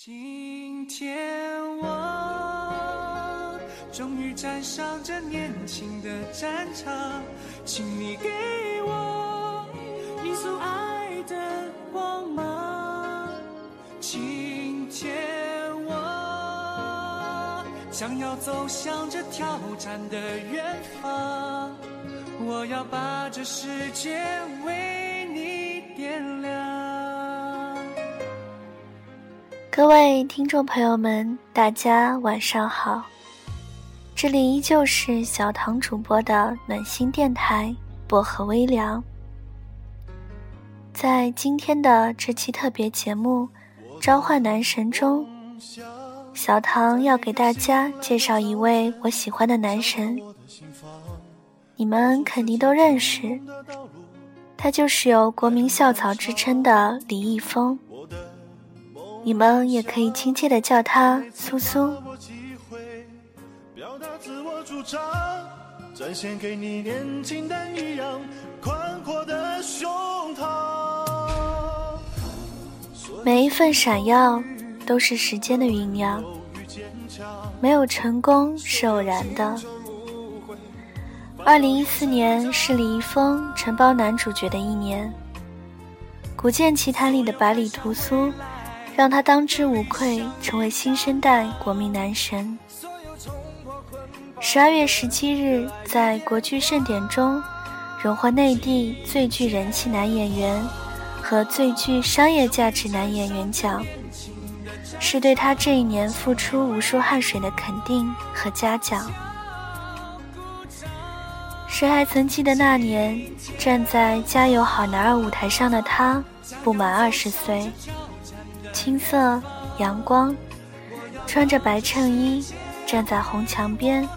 今天我终于站上这年轻的战场，请你给我一束爱的光芒。今天我将要走向这挑战的远方，我要把这世界为你点亮。各位听众朋友们，大家晚上好，这里依旧是小唐主播的暖心电台薄荷微凉。在今天的这期特别节目《召唤男神》中，小唐要给大家介绍一位我喜欢的男神，你们肯定都认识，他就是有国民校草之称的李易峰。你们也可以亲切的叫他苏苏。每一份闪耀都是时间的酝酿，没有成功是偶然的。二零一四年是李易峰承包男主角的一年，《古剑奇谭》里的百里屠苏。让他当之无愧成为新生代国民男神。十二月十七日，在国剧盛典中，荣获内地最具人气男演员和最具商业价值男演员奖，是对他这一年付出无数汗水的肯定和嘉奖。谁还曾记得那年站在《加油好男儿》舞台上的他，不满二十岁。青色阳光，穿着白衬衣，站在红墙边，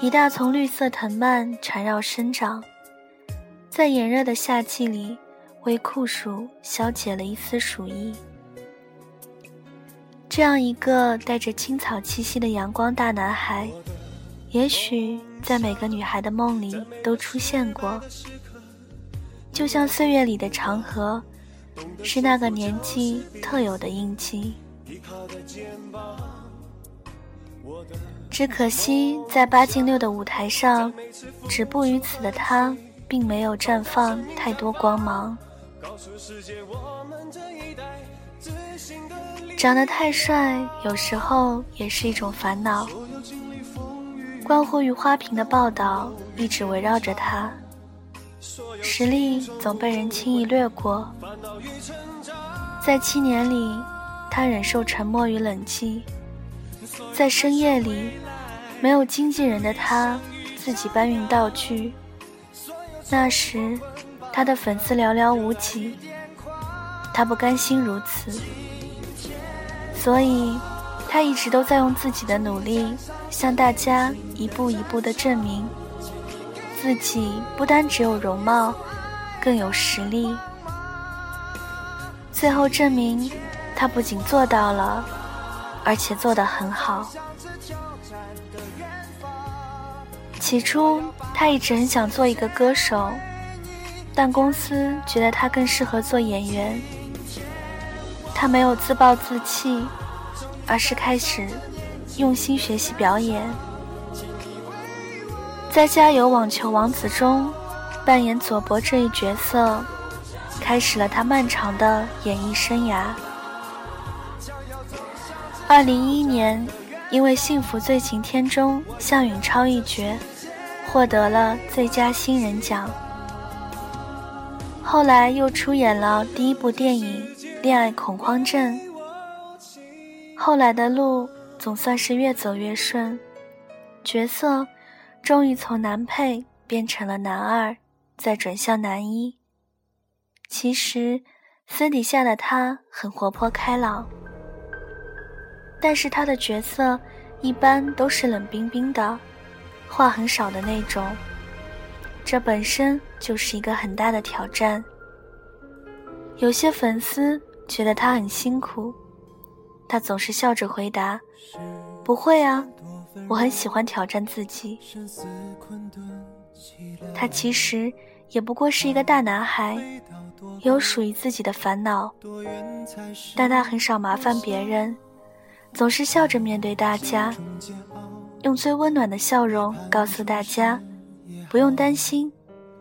一大丛绿色藤蔓缠绕生长，在炎热的夏季里，为酷暑消解了一丝暑意。这样一个带着青草气息的阳光大男孩，也许在每个女孩的梦里都出现过，就像岁月里的长河。是那个年纪特有的印记。只可惜，在八进六的舞台上，止步于此的他，并没有绽放太多光芒。长得太帅，有时候也是一种烦恼。关乎于花瓶的报道一直围绕着他。实力总被人轻易略过，在七年里，他忍受沉默与冷寂，在深夜里，没有经纪人的他自己搬运道具。那时，他的粉丝寥寥无几，他不甘心如此，所以，他一直都在用自己的努力，向大家一步一步的证明。自己不单只有容貌，更有实力。最后证明，他不仅做到了，而且做得很好。起初，他一直很想做一个歌手，但公司觉得他更适合做演员。他没有自暴自弃，而是开始用心学习表演。在《加油网球王子》中，扮演佐伯这一角色，开始了他漫长的演艺生涯。二零一一年，因为《幸福最晴天》中向允超一角，获得了最佳新人奖。后来又出演了第一部电影《恋爱恐慌症》。后来的路总算是越走越顺，角色。终于从男配变成了男二，再转向男一。其实私底下的他很活泼开朗，但是他的角色一般都是冷冰冰的，话很少的那种。这本身就是一个很大的挑战。有些粉丝觉得他很辛苦，他总是笑着回答：“不会啊。”我很喜欢挑战自己。他其实也不过是一个大男孩，有属于自己的烦恼，但他很少麻烦别人，总是笑着面对大家，用最温暖的笑容告诉大家：“不用担心，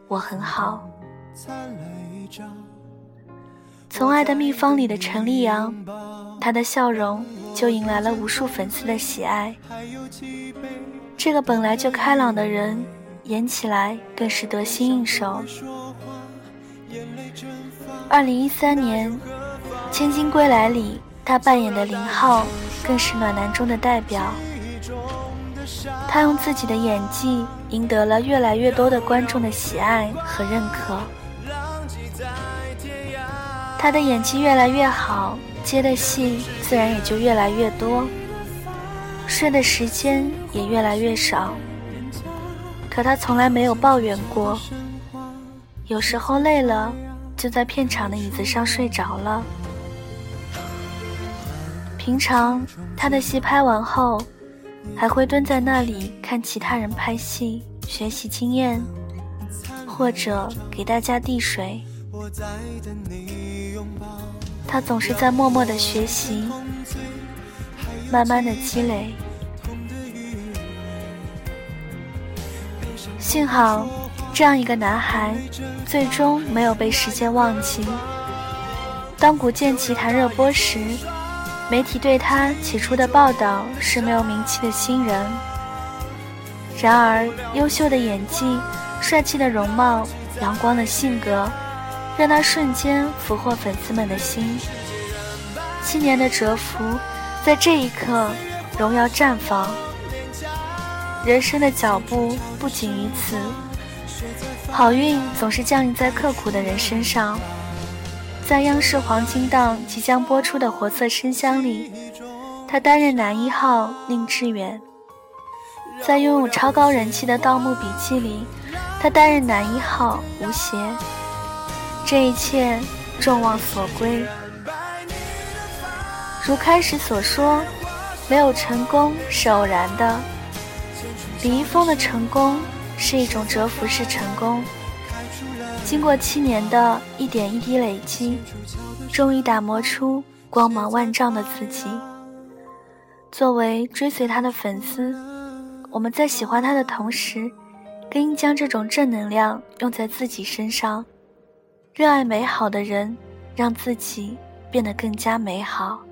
我很好。”从《爱的秘方》里的陈立阳，他的笑容就迎来了无数粉丝的喜爱。这个本来就开朗的人，演起来更是得心应手。二零一三年《千金归来》里，他扮演的林浩更是暖男中的代表。他用自己的演技赢得了越来越多的观众的喜爱和认可。他的演技越来越好，接的戏自然也就越来越多，睡的时间也越来越少。可他从来没有抱怨过，有时候累了，就在片场的椅子上睡着了。平常他的戏拍完后，还会蹲在那里看其他人拍戏，学习经验，或者给大家递水。他总是在默默的学习，慢慢的积累。幸好，这样一个男孩，最终没有被时间忘记。当《古剑奇谭》热播时，媒体对他起初的报道是没有名气的新人。然而，优秀的演技、帅气的容貌、阳光的性格。让他瞬间俘获粉丝们的心。七年的蛰伏，在这一刻荣耀绽放。人生的脚步不仅于此，好运总是降临在刻苦的人身上。在央视黄金档即将播出的《活色生香》里，他担任男一号宁致远；在拥有超高人气的《盗墓笔记》里，他担任男一号吴邪。这一切众望所归。如开始所说，没有成功是偶然的。李易峰的成功是一种蛰伏式成功，经过七年的一点一滴累积，终于打磨出光芒万丈的自己。作为追随他的粉丝，我们在喜欢他的同时，更应将这种正能量用在自己身上。热爱美好的人，让自己变得更加美好。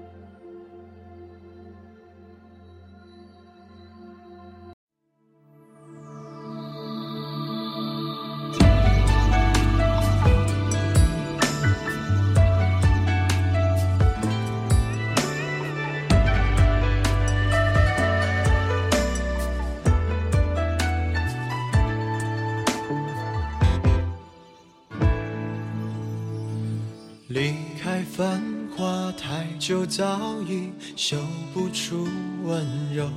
繁华太久，早已嗅不出温柔。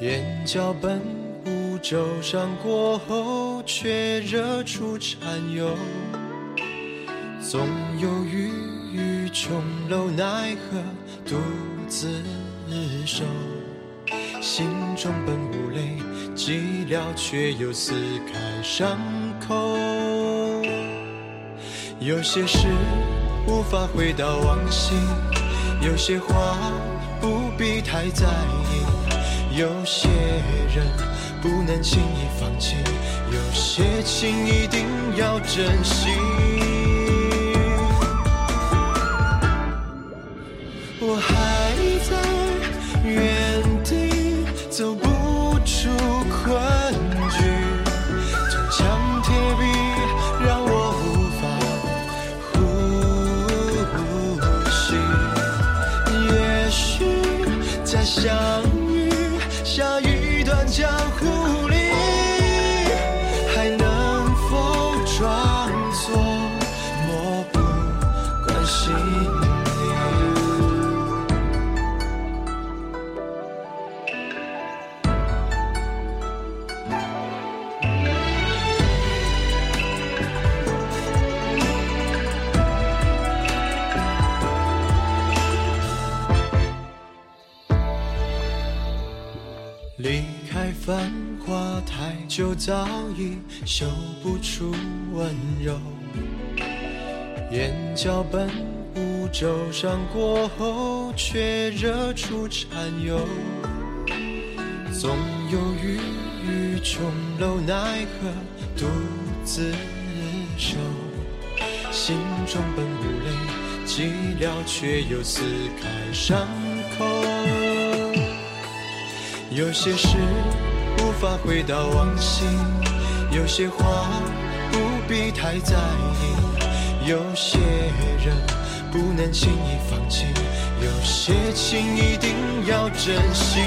眼角本无舟上过后，却惹出缠忧。总有郁郁琼楼，奈何独自守。心中本无泪，寂寥却又撕开伤口。有些事无法回到往昔，有些话不必太在意，有些人不能轻易放弃，有些情一定要珍惜。一段江湖里，就，早已嗅不出温柔。眼角本无皱伤过后，却惹出残忧。总有郁郁琼楼，奈何独自守。心中本无泪，寂寥却又撕开伤口。有些事法回到往昔，有些话不必太在意，有些人不能轻易放弃，有些情一定要珍惜。